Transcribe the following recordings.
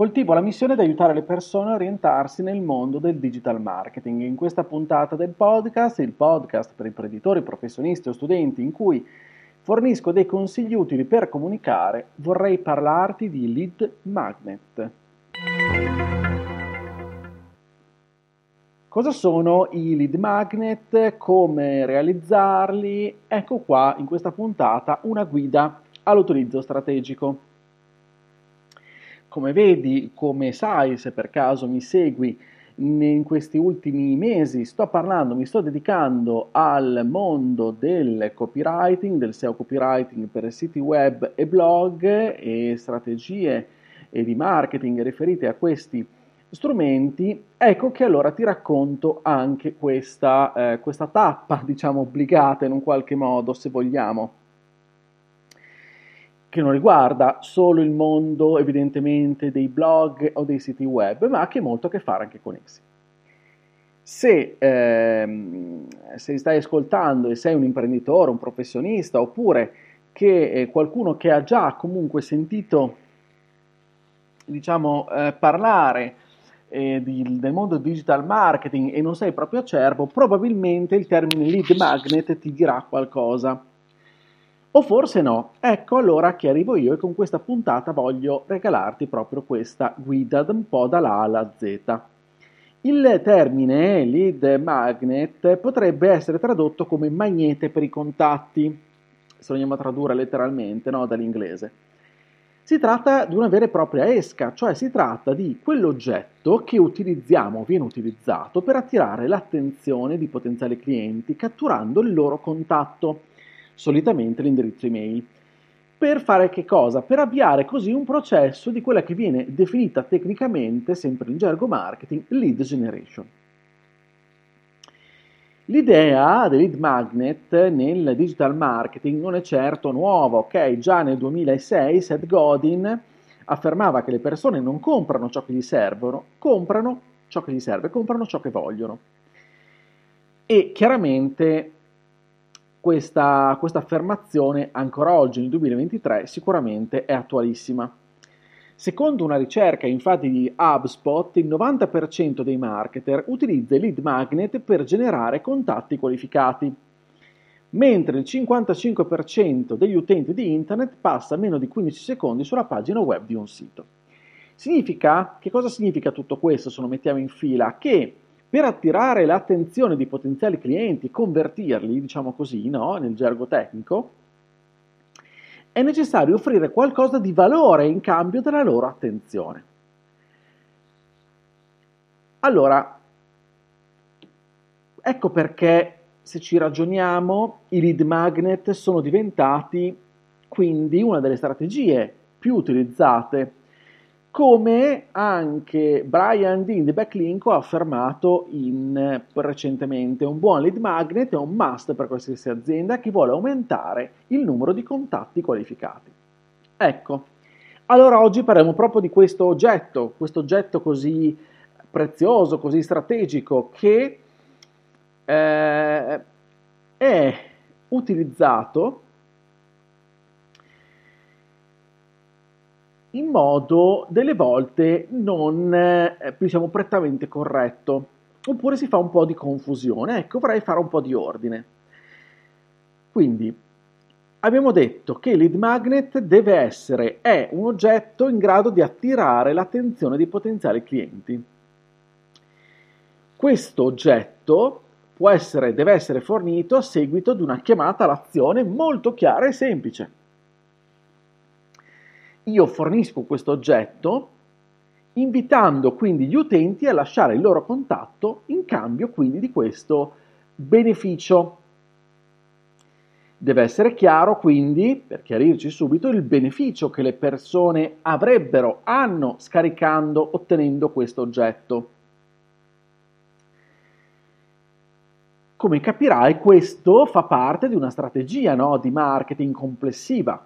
Coltivo la missione di aiutare le persone a orientarsi nel mondo del digital marketing. In questa puntata del podcast, il podcast per imprenditori, professionisti o studenti in cui fornisco dei consigli utili per comunicare, vorrei parlarti di lead magnet. Cosa sono i lead magnet? Come realizzarli? Ecco qua in questa puntata una guida all'utilizzo strategico. Come vedi, come sai, se per caso mi segui, in questi ultimi mesi sto parlando, mi sto dedicando al mondo del copywriting, del SEO copywriting per siti web e blog e strategie di marketing riferite a questi strumenti, ecco che allora ti racconto anche questa, eh, questa tappa, diciamo, obbligata in un qualche modo, se vogliamo che non riguarda solo il mondo evidentemente dei blog o dei siti web, ma che ha molto a che fare anche con essi. Se, ehm, se stai ascoltando e sei un imprenditore, un professionista, oppure che eh, qualcuno che ha già comunque sentito diciamo, eh, parlare eh, di, del mondo digital marketing e non sei proprio acerbo, probabilmente il termine lead magnet ti dirà qualcosa. O forse no. Ecco allora che arrivo io e con questa puntata voglio regalarti proprio questa guida un po' dalla A alla Z. Il termine lead magnet potrebbe essere tradotto come magnete per i contatti, se lo andiamo a tradurre letteralmente no, dall'inglese. Si tratta di una vera e propria esca, cioè si tratta di quell'oggetto che utilizziamo, viene utilizzato per attirare l'attenzione di potenziali clienti catturando il loro contatto solitamente l'indirizzo email. Per fare che cosa? Per avviare così un processo di quella che viene definita tecnicamente, sempre in gergo marketing, lead generation. L'idea del lead magnet nel digital marketing non è certo nuova, ok? Già nel 2006 Seth Godin affermava che le persone non comprano ciò che gli servono, comprano ciò che gli serve, comprano ciò che vogliono. E chiaramente questa, questa affermazione ancora oggi nel 2023 sicuramente è attualissima. Secondo una ricerca infatti di HubSpot, il 90% dei marketer utilizza il lead magnet per generare contatti qualificati, mentre il 55% degli utenti di internet passa meno di 15 secondi sulla pagina web di un sito. Significa, che cosa significa tutto questo se lo mettiamo in fila? Che per attirare l'attenzione di potenziali clienti, convertirli, diciamo così, no? nel gergo tecnico, è necessario offrire qualcosa di valore in cambio della loro attenzione. Allora, ecco perché se ci ragioniamo, i lead magnet sono diventati quindi una delle strategie più utilizzate come anche Brian Dean di Backlink ha affermato in, recentemente, un buon lead magnet è un must per qualsiasi azienda che vuole aumentare il numero di contatti qualificati. Ecco, allora oggi parliamo proprio di questo oggetto, questo oggetto così prezioso, così strategico che eh, è utilizzato in modo delle volte non eh, diciamo prettamente corretto oppure si fa un po' di confusione. Ecco vorrei fare un po' di ordine. Quindi abbiamo detto che lead magnet deve essere è un oggetto in grado di attirare l'attenzione di potenziali clienti. Questo oggetto può essere, deve essere fornito a seguito di una chiamata all'azione molto chiara e semplice io fornisco questo oggetto invitando quindi gli utenti a lasciare il loro contatto in cambio quindi di questo beneficio. Deve essere chiaro quindi, per chiarirci subito, il beneficio che le persone avrebbero, hanno scaricando, ottenendo questo oggetto. come capirai, questo fa parte di una strategia no, di marketing complessiva.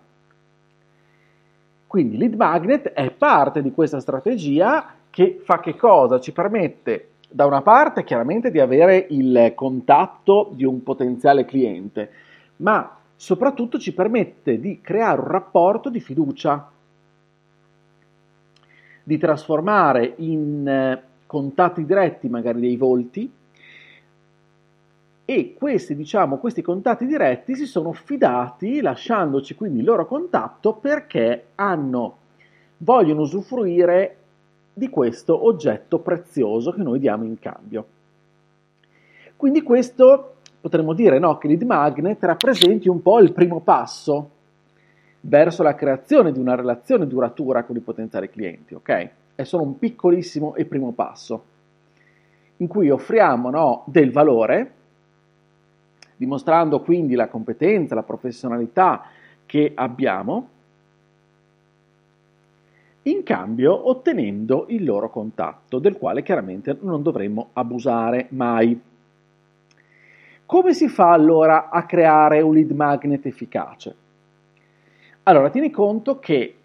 Quindi lead magnet è parte di questa strategia che fa che cosa? Ci permette da una parte chiaramente di avere il contatto di un potenziale cliente, ma soprattutto ci permette di creare un rapporto di fiducia, di trasformare in eh, contatti diretti magari dei volti e questi, diciamo, questi contatti diretti si sono fidati lasciandoci quindi il loro contatto perché hanno, vogliono usufruire di questo oggetto prezioso che noi diamo in cambio. Quindi questo potremmo dire no, che lead magnet rappresenti un po' il primo passo verso la creazione di una relazione duratura con i potenziali clienti, ok? È solo un piccolissimo e primo passo in cui offriamo no, del valore dimostrando quindi la competenza, la professionalità che abbiamo, in cambio ottenendo il loro contatto, del quale chiaramente non dovremmo abusare mai. Come si fa allora a creare un lead magnet efficace? Allora, tieni conto che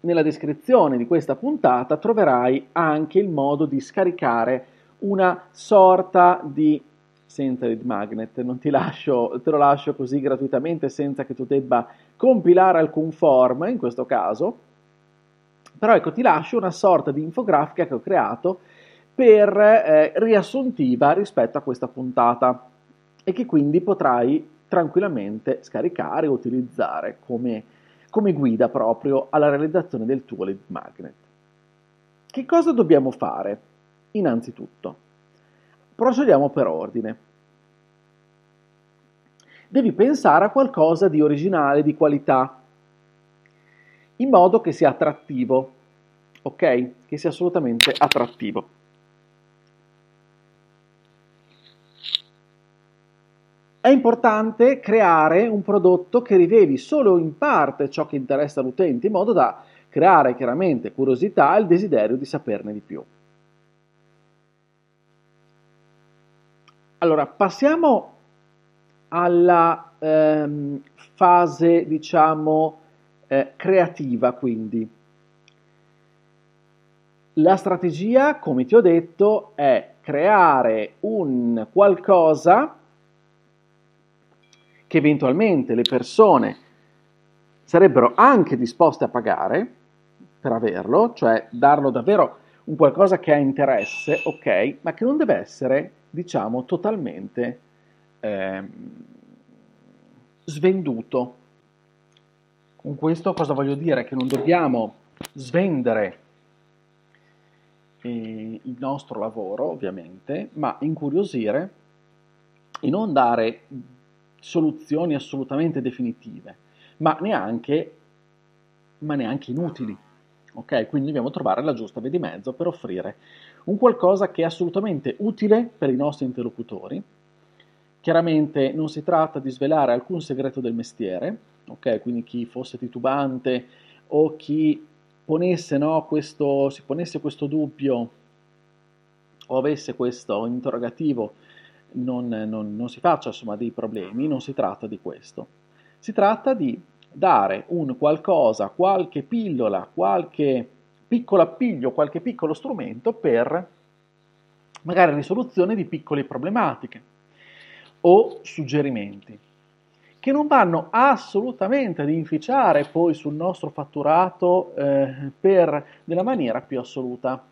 nella descrizione di questa puntata troverai anche il modo di scaricare una sorta di senza lead magnet, non ti lascio, te lo lascio così gratuitamente senza che tu debba compilare alcun form in questo caso, però ecco ti lascio una sorta di infografica che ho creato per eh, riassuntiva rispetto a questa puntata e che quindi potrai tranquillamente scaricare e utilizzare come, come guida proprio alla realizzazione del tuo lead magnet. Che cosa dobbiamo fare? Innanzitutto, Procediamo per ordine. Devi pensare a qualcosa di originale, di qualità, in modo che sia attrattivo, ok? Che sia assolutamente attrattivo. È importante creare un prodotto che riveli solo in parte ciò che interessa all'utente, in modo da creare chiaramente curiosità e il desiderio di saperne di più. Allora, passiamo alla ehm, fase, diciamo, eh, creativa, quindi. La strategia, come ti ho detto, è creare un qualcosa che eventualmente le persone sarebbero anche disposte a pagare per averlo, cioè darlo davvero un qualcosa che ha interesse, ok, ma che non deve essere diciamo, totalmente eh, svenduto. Con questo cosa voglio dire? Che non dobbiamo svendere eh, il nostro lavoro, ovviamente, ma incuriosire e non dare soluzioni assolutamente definitive, ma neanche, ma neanche inutili. Ok? Quindi dobbiamo trovare la giusta via di mezzo per offrire un qualcosa che è assolutamente utile per i nostri interlocutori. Chiaramente non si tratta di svelare alcun segreto del mestiere, ok? Quindi chi fosse titubante o chi ponesse, no, questo, si ponesse questo dubbio o avesse questo interrogativo non, non, non si faccia insomma dei problemi, non si tratta di questo. Si tratta di dare un qualcosa, qualche pillola, qualche piccolo appiglio, qualche piccolo strumento per magari risoluzione di piccole problematiche o suggerimenti che non vanno assolutamente ad inficiare poi sul nostro fatturato eh, per, nella maniera più assoluta.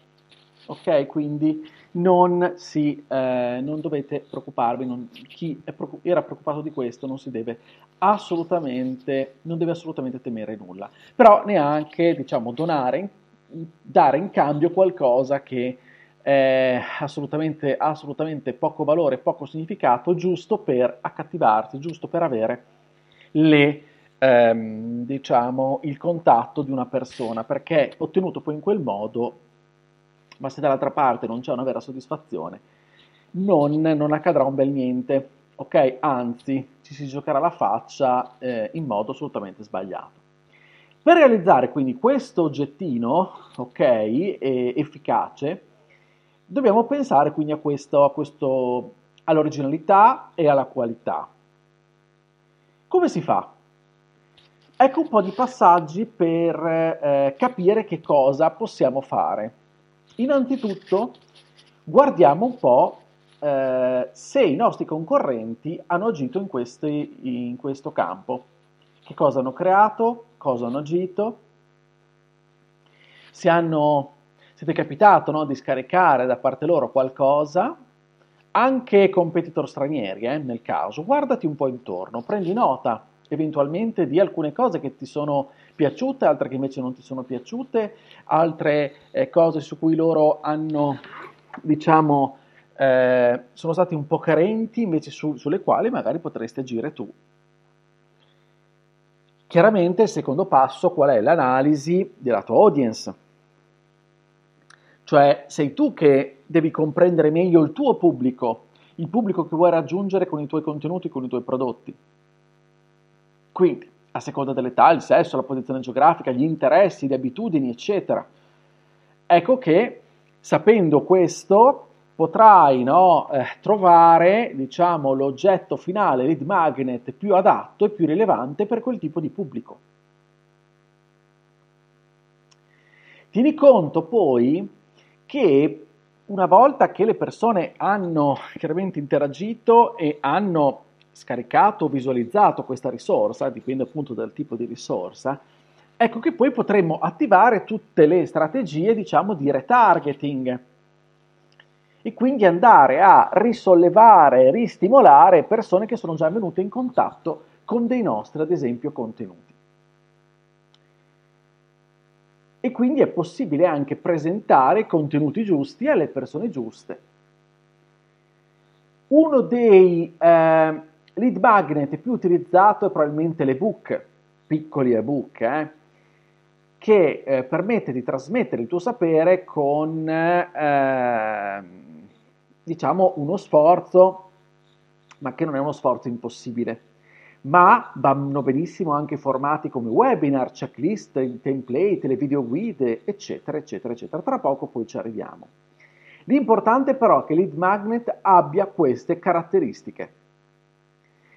Ok, quindi non, si, eh, non dovete preoccuparvi, non, chi preoccup- era preoccupato di questo non si deve assolutamente, non deve assolutamente temere nulla, però neanche diciamo donare dare in cambio qualcosa che è assolutamente, assolutamente poco valore, poco significato, giusto per accattivarti, giusto per avere le, ehm, diciamo, il contatto di una persona, perché ottenuto poi in quel modo, ma se dall'altra parte non c'è una vera soddisfazione, non, non accadrà un bel niente, ok? Anzi, ci si giocherà la faccia eh, in modo assolutamente sbagliato. Per realizzare quindi questo oggettino, ok, efficace, dobbiamo pensare quindi a questo, a questo all'originalità e alla qualità. Come si fa? Ecco un po' di passaggi per eh, capire che cosa possiamo fare. Innanzitutto guardiamo un po' eh, se i nostri concorrenti hanno agito in, questi, in questo campo. Che cosa hanno creato, cosa hanno agito, se hanno, siete capitato no, di scaricare da parte loro qualcosa, anche competitor stranieri eh, nel caso, guardati un po' intorno, prendi nota eventualmente di alcune cose che ti sono piaciute, altre che invece non ti sono piaciute, altre eh, cose su cui loro hanno, diciamo, eh, sono stati un po' carenti, invece su, sulle quali magari potresti agire tu. Chiaramente il secondo passo qual è? L'analisi della tua audience. Cioè sei tu che devi comprendere meglio il tuo pubblico, il pubblico che vuoi raggiungere con i tuoi contenuti, con i tuoi prodotti. Quindi, a seconda dell'età, il sesso, la posizione geografica, gli interessi, le abitudini, eccetera. Ecco che sapendo questo potrai no, eh, trovare diciamo, l'oggetto finale, lead magnet più adatto e più rilevante per quel tipo di pubblico. Tieni conto poi che una volta che le persone hanno chiaramente interagito e hanno scaricato o visualizzato questa risorsa, dipende appunto dal tipo di risorsa, ecco che poi potremmo attivare tutte le strategie, diciamo, di retargeting e quindi andare a risollevare, ristimolare persone che sono già venute in contatto con dei nostri, ad esempio, contenuti. E quindi è possibile anche presentare contenuti giusti alle persone giuste. Uno dei eh, Lead magnet più utilizzato è probabilmente l'ebook, piccoli ebook, eh, che eh, permette di trasmettere il tuo sapere con, eh, diciamo, uno sforzo, ma che non è uno sforzo impossibile. Ma vanno benissimo anche formati come webinar, checklist, template, le video guide, eccetera, eccetera, eccetera. Tra poco poi ci arriviamo. L'importante però è che Lead Magnet abbia queste caratteristiche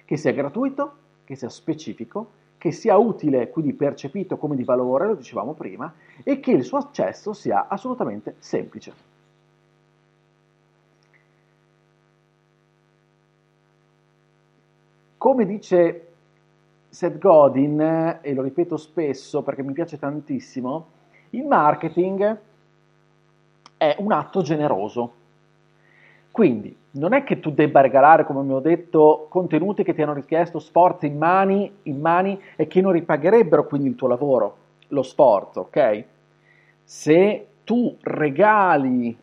che sia gratuito, che sia specifico, che sia utile, quindi percepito come di valore, lo dicevamo prima, e che il suo accesso sia assolutamente semplice. Come dice Seth Godin, e lo ripeto spesso perché mi piace tantissimo, il marketing è un atto generoso. Quindi non è che tu debba regalare, come mi ho detto, contenuti che ti hanno richiesto sforzi in mani, in mani e che non ripagherebbero quindi il tuo lavoro, lo sforzo, ok? Se tu regali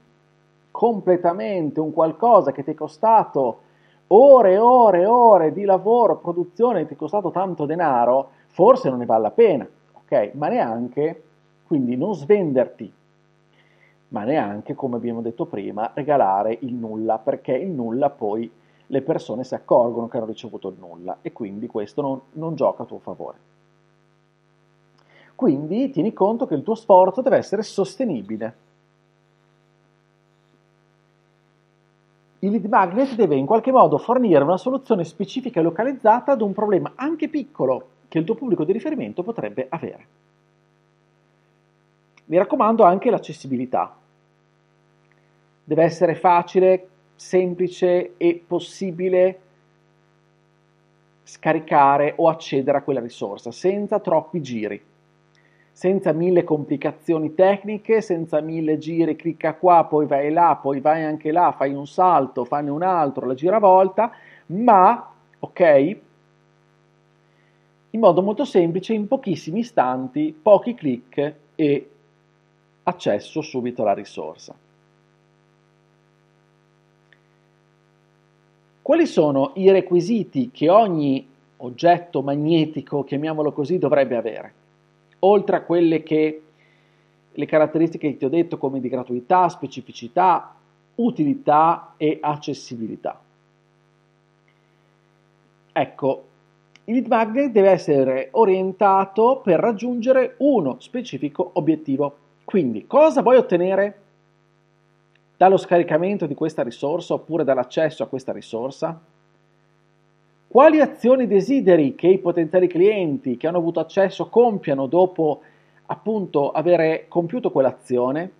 completamente un qualcosa che ti è costato ore e ore e ore di lavoro, produzione, ti è costato tanto denaro, forse non ne vale la pena, ok? Ma neanche, quindi non svenderti ma neanche, come abbiamo detto prima, regalare il nulla, perché il nulla poi le persone si accorgono che hanno ricevuto il nulla e quindi questo non, non gioca a tuo favore. Quindi tieni conto che il tuo sforzo deve essere sostenibile. Il lead magnet deve in qualche modo fornire una soluzione specifica e localizzata ad un problema anche piccolo che il tuo pubblico di riferimento potrebbe avere. Mi raccomando anche l'accessibilità deve essere facile, semplice e possibile scaricare o accedere a quella risorsa senza troppi giri, senza mille complicazioni tecniche, senza mille giri, clicca qua, poi vai là, poi vai anche là, fai un salto, fanne un altro, la giravolta, ma, ok, in modo molto semplice, in pochissimi istanti, pochi clic e accesso subito alla risorsa. Quali sono i requisiti che ogni oggetto magnetico, chiamiamolo così, dovrebbe avere? Oltre a quelle che le caratteristiche che ti ho detto come di gratuità, specificità, utilità e accessibilità. Ecco, il lead magnet deve essere orientato per raggiungere uno specifico obiettivo. Quindi, cosa vuoi ottenere? Dallo scaricamento di questa risorsa oppure dall'accesso a questa risorsa? Quali azioni desideri che i potenziali clienti che hanno avuto accesso compiano dopo appunto avere compiuto quell'azione?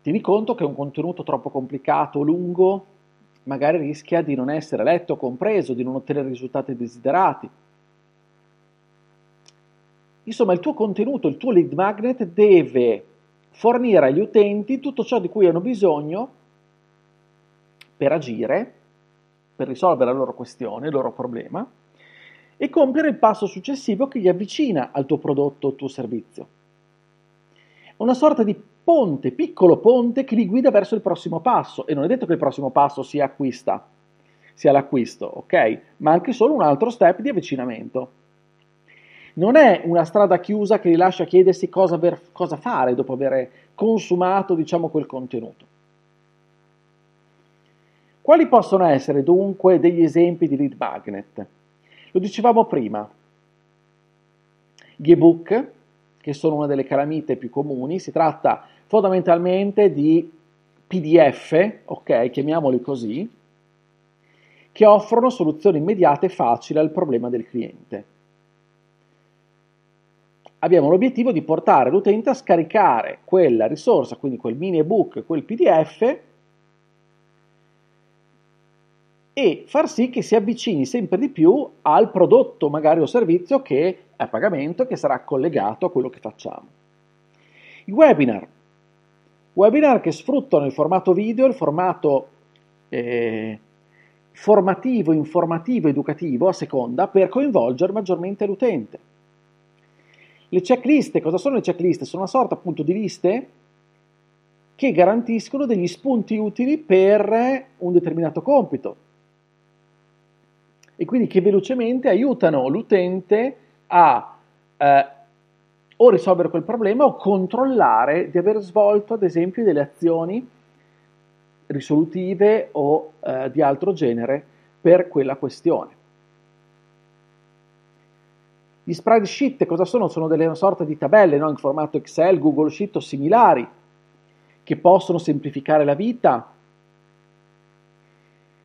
Tieni conto che un contenuto troppo complicato o lungo magari rischia di non essere letto, compreso, di non ottenere i risultati desiderati. Insomma, il tuo contenuto, il tuo lead magnet deve fornire agli utenti tutto ciò di cui hanno bisogno per agire, per risolvere la loro questione, il loro problema, e compiere il passo successivo che li avvicina al tuo prodotto o tuo servizio. Una sorta di ponte, piccolo ponte che li guida verso il prossimo passo. E non è detto che il prossimo passo sia acquista, sia l'acquisto, ok? Ma anche solo un altro step di avvicinamento non è una strada chiusa che li lascia chiedersi cosa, ver- cosa fare dopo aver consumato diciamo, quel contenuto. Quali possono essere dunque degli esempi di lead magnet? Lo dicevamo prima, gli ebook, che sono una delle calamite più comuni, si tratta fondamentalmente di PDF, ok, chiamiamoli così, che offrono soluzioni immediate e facili al problema del cliente abbiamo l'obiettivo di portare l'utente a scaricare quella risorsa, quindi quel mini ebook, quel PDF, e far sì che si avvicini sempre di più al prodotto magari o servizio che è a pagamento che sarà collegato a quello che facciamo. I webinar. Webinar che sfruttano il formato video, il formato eh, formativo, informativo, educativo a seconda per coinvolgere maggiormente l'utente. Le checklist, cosa sono le checklist? Sono una sorta appunto di liste che garantiscono degli spunti utili per un determinato compito e quindi che velocemente aiutano l'utente a eh, o risolvere quel problema o controllare di aver svolto ad esempio delle azioni risolutive o eh, di altro genere per quella questione. Gli spreadsheet cosa sono? Sono delle sorte di tabelle no? in formato Excel, Google Sheet o similari che possono semplificare la vita.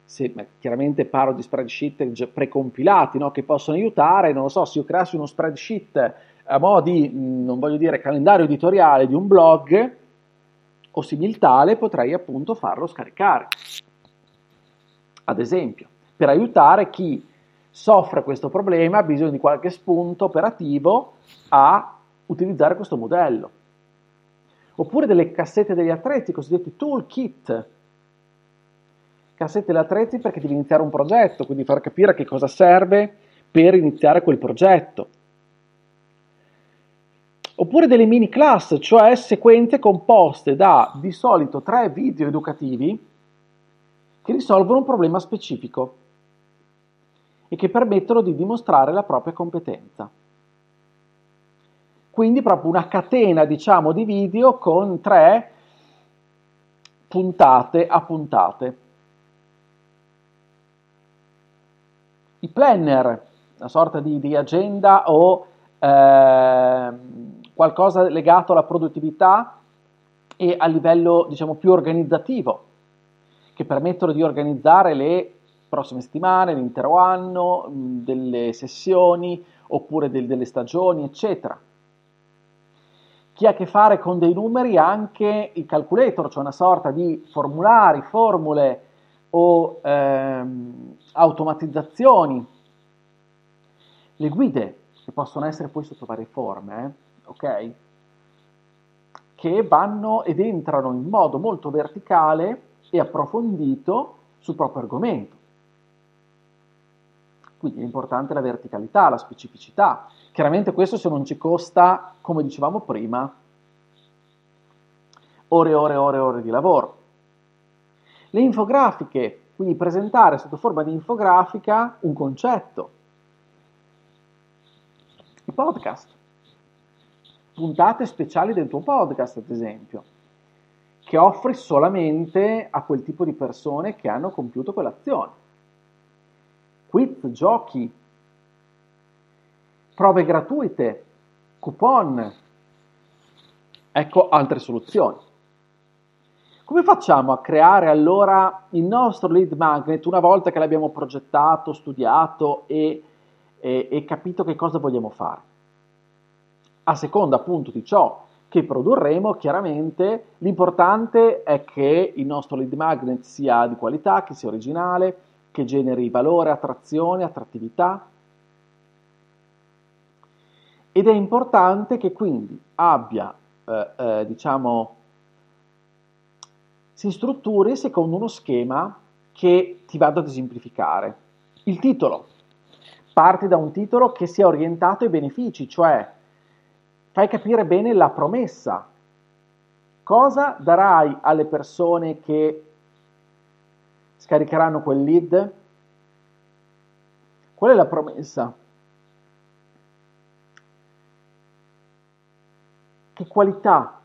Se, chiaramente parlo di spreadsheet precompilati no? che possono aiutare, non lo so, se io creassi uno spreadsheet a mo' di, non voglio dire, calendario editoriale di un blog o similtale, potrei appunto farlo scaricare. Ad esempio, per aiutare chi soffre questo problema, ha bisogno di qualche spunto operativo a utilizzare questo modello. Oppure delle cassette degli attrezzi, cosiddetti toolkit. Cassette degli attrezzi perché devi iniziare un progetto, quindi far capire che cosa serve per iniziare quel progetto. Oppure delle mini class, cioè sequenze composte da di solito tre video educativi che risolvono un problema specifico e che permettono di dimostrare la propria competenza. Quindi proprio una catena, diciamo, di video con tre puntate a puntate. I planner, una sorta di, di agenda o eh, qualcosa legato alla produttività e a livello, diciamo, più organizzativo, che permettono di organizzare le prossime settimane, l'intero anno, delle sessioni oppure del, delle stagioni, eccetera. Chi ha a che fare con dei numeri ha anche il calculator, cioè una sorta di formulari, formule o ehm, automatizzazioni. Le guide, che possono essere poi sotto varie forme, eh? ok? Che vanno ed entrano in modo molto verticale e approfondito sul proprio argomento. Quindi è importante la verticalità, la specificità. Chiaramente questo se non ci costa, come dicevamo prima, ore e ore e ore ore di lavoro. Le infografiche, quindi presentare sotto forma di infografica un concetto. I podcast, puntate speciali del tuo podcast, ad esempio, che offri solamente a quel tipo di persone che hanno compiuto quell'azione quiz, giochi, prove gratuite, coupon. Ecco altre soluzioni. Come facciamo a creare allora il nostro lead magnet una volta che l'abbiamo progettato, studiato e, e, e capito che cosa vogliamo fare? A seconda appunto di ciò che produrremo, chiaramente l'importante è che il nostro lead magnet sia di qualità, che sia originale, che generi valore, attrazione, attrattività, ed è importante che quindi abbia, eh, eh, diciamo, si strutturi secondo uno schema che ti vada ad esemplificare. Il titolo. Parti da un titolo che sia orientato ai benefici, cioè fai capire bene la promessa. Cosa darai alle persone che scaricheranno quel lead? Qual è la promessa? che qualità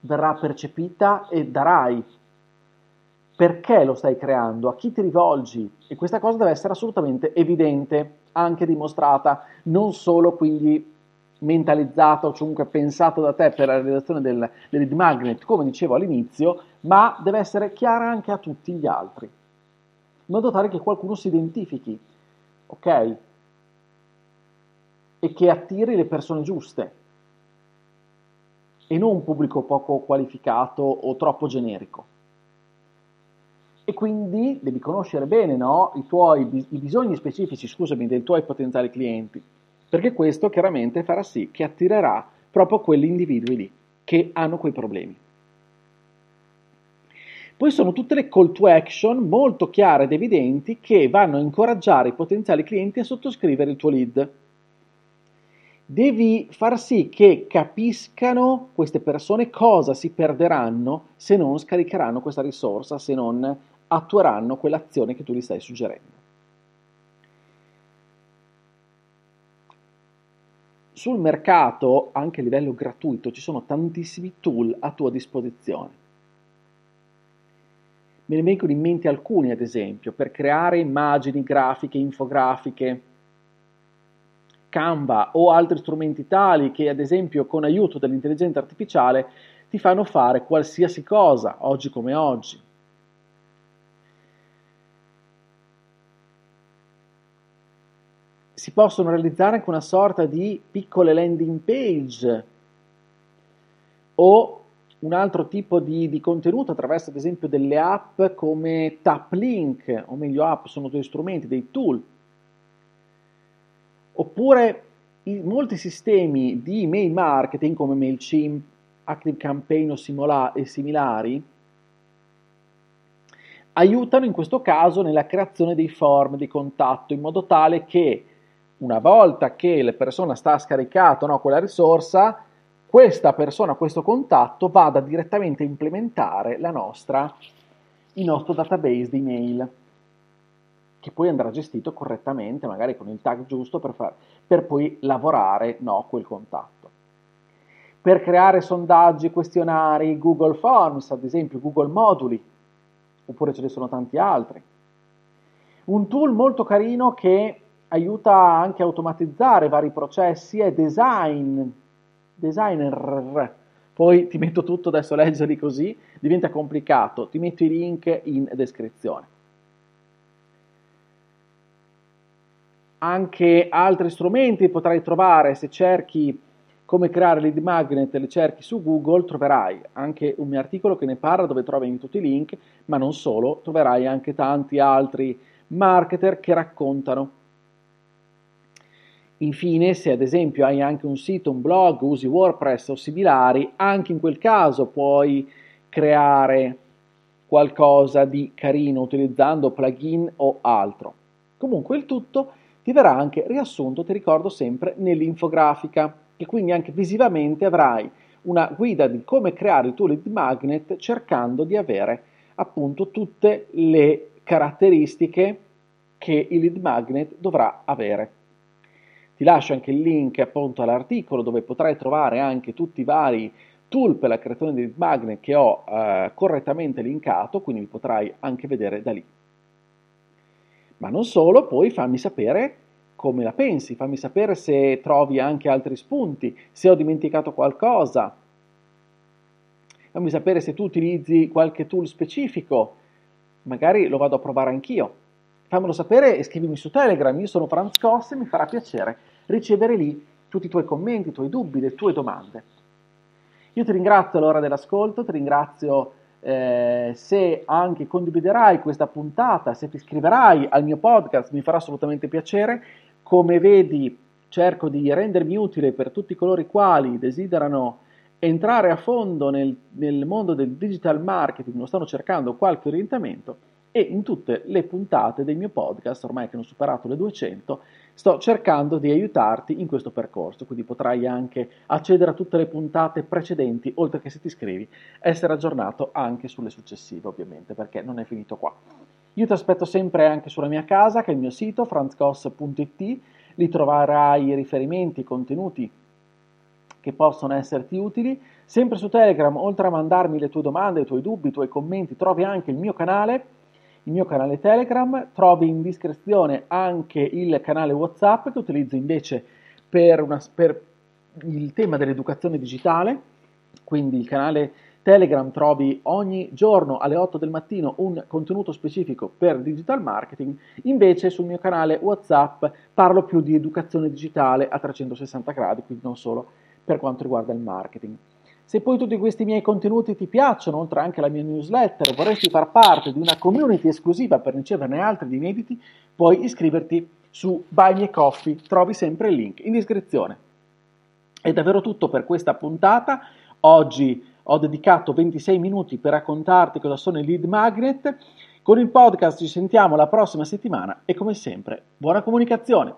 verrà percepita e darai, perché lo stai creando, a chi ti rivolgi e questa cosa deve essere assolutamente evidente, anche dimostrata, non solo quindi mentalizzata o comunque pensato da te per la realizzazione del, del lead magnet, come dicevo all'inizio, ma deve essere chiara anche a tutti gli altri, in modo tale che qualcuno si identifichi, ok? E che attiri le persone giuste e non un pubblico poco qualificato o troppo generico. E quindi devi conoscere bene no? I, tuoi, i bisogni specifici scusami, dei tuoi potenziali clienti, perché questo chiaramente farà sì che attirerà proprio quegli individui lì che hanno quei problemi. Poi sono tutte le call to action molto chiare ed evidenti che vanno a incoraggiare i potenziali clienti a sottoscrivere il tuo lead devi far sì che capiscano queste persone cosa si perderanno se non scaricheranno questa risorsa, se non attueranno quell'azione che tu gli stai suggerendo. Sul mercato, anche a livello gratuito, ci sono tantissimi tool a tua disposizione. Me ne vengono in mente alcuni, ad esempio, per creare immagini, grafiche, infografiche, Canva o altri strumenti tali che ad esempio con aiuto dell'intelligenza artificiale ti fanno fare qualsiasi cosa, oggi come oggi. Si possono realizzare anche una sorta di piccole landing page o un altro tipo di, di, contenuto attraverso ad esempio delle app come TapLink, o meglio app sono dei strumenti, dei tool. Oppure molti sistemi di email marketing come MailChimp, ActiveCampaign o simula- e similari aiutano in questo caso nella creazione dei form di contatto in modo tale che una volta che la persona sta scaricato no, quella risorsa, questa persona, questo contatto vada direttamente a implementare nostra, il nostro database di email che poi andrà gestito correttamente, magari con il tag giusto per, far, per poi lavorare no, quel contatto. Per creare sondaggi, questionari, Google Forms, ad esempio Google Moduli, oppure ce ne sono tanti altri. Un tool molto carino che aiuta anche a automatizzare vari processi è Design, Designer. Poi ti metto tutto, adesso leggerli così, diventa complicato, ti metto i link in descrizione. anche altri strumenti potrai trovare se cerchi come creare lead magnet e le cerchi su Google troverai anche un mio articolo che ne parla dove trovi tutti i link ma non solo troverai anche tanti altri marketer che raccontano infine se ad esempio hai anche un sito un blog usi WordPress o similari anche in quel caso puoi creare qualcosa di carino utilizzando plugin o altro comunque il tutto ti verrà anche riassunto, ti ricordo sempre, nell'infografica e quindi anche visivamente avrai una guida di come creare il tuo lead magnet cercando di avere appunto tutte le caratteristiche che il lead magnet dovrà avere. Ti lascio anche il link appunto all'articolo dove potrai trovare anche tutti i vari tool per la creazione di lead magnet che ho eh, correttamente linkato, quindi potrai anche vedere da lì. Ma non solo, poi fammi sapere come la pensi, fammi sapere se trovi anche altri spunti, se ho dimenticato qualcosa, fammi sapere se tu utilizzi qualche tool specifico, magari lo vado a provare anch'io. Fammelo sapere e scrivimi su Telegram, io sono Franz Koss e mi farà piacere ricevere lì tutti i tuoi commenti, i tuoi dubbi, le tue domande. Io ti ringrazio all'ora dell'ascolto, ti ringrazio eh, se anche condividerai questa puntata, se ti iscriverai al mio podcast, mi farà assolutamente piacere. Come vedi, cerco di rendermi utile per tutti coloro i quali desiderano entrare a fondo nel, nel mondo del digital marketing, o stanno cercando qualche orientamento e in tutte le puntate del mio podcast, ormai che hanno superato le 200, sto cercando di aiutarti in questo percorso, quindi potrai anche accedere a tutte le puntate precedenti, oltre che se ti iscrivi, essere aggiornato anche sulle successive ovviamente, perché non è finito qua. Io ti aspetto sempre anche sulla mia casa, che è il mio sito, franzcos.it, lì troverai riferimenti, contenuti che possono esserti utili. Sempre su Telegram, oltre a mandarmi le tue domande, i tuoi dubbi, i tuoi commenti, trovi anche il mio canale il mio canale Telegram, trovi in descrizione anche il canale WhatsApp che utilizzo invece per, una, per il tema dell'educazione digitale, quindi il canale Telegram trovi ogni giorno alle 8 del mattino un contenuto specifico per digital marketing, invece sul mio canale WhatsApp parlo più di educazione digitale a 360 gradi, quindi non solo per quanto riguarda il marketing. Se poi tutti questi miei contenuti ti piacciono, oltre anche alla mia newsletter, vorresti far parte di una community esclusiva per riceverne altri di inediti, puoi iscriverti su Buy Me Coffee, trovi sempre il link in descrizione. È davvero tutto per questa puntata. Oggi ho dedicato 26 minuti per raccontarti cosa sono i lead magnet. Con il podcast ci sentiamo la prossima settimana e come sempre, buona comunicazione!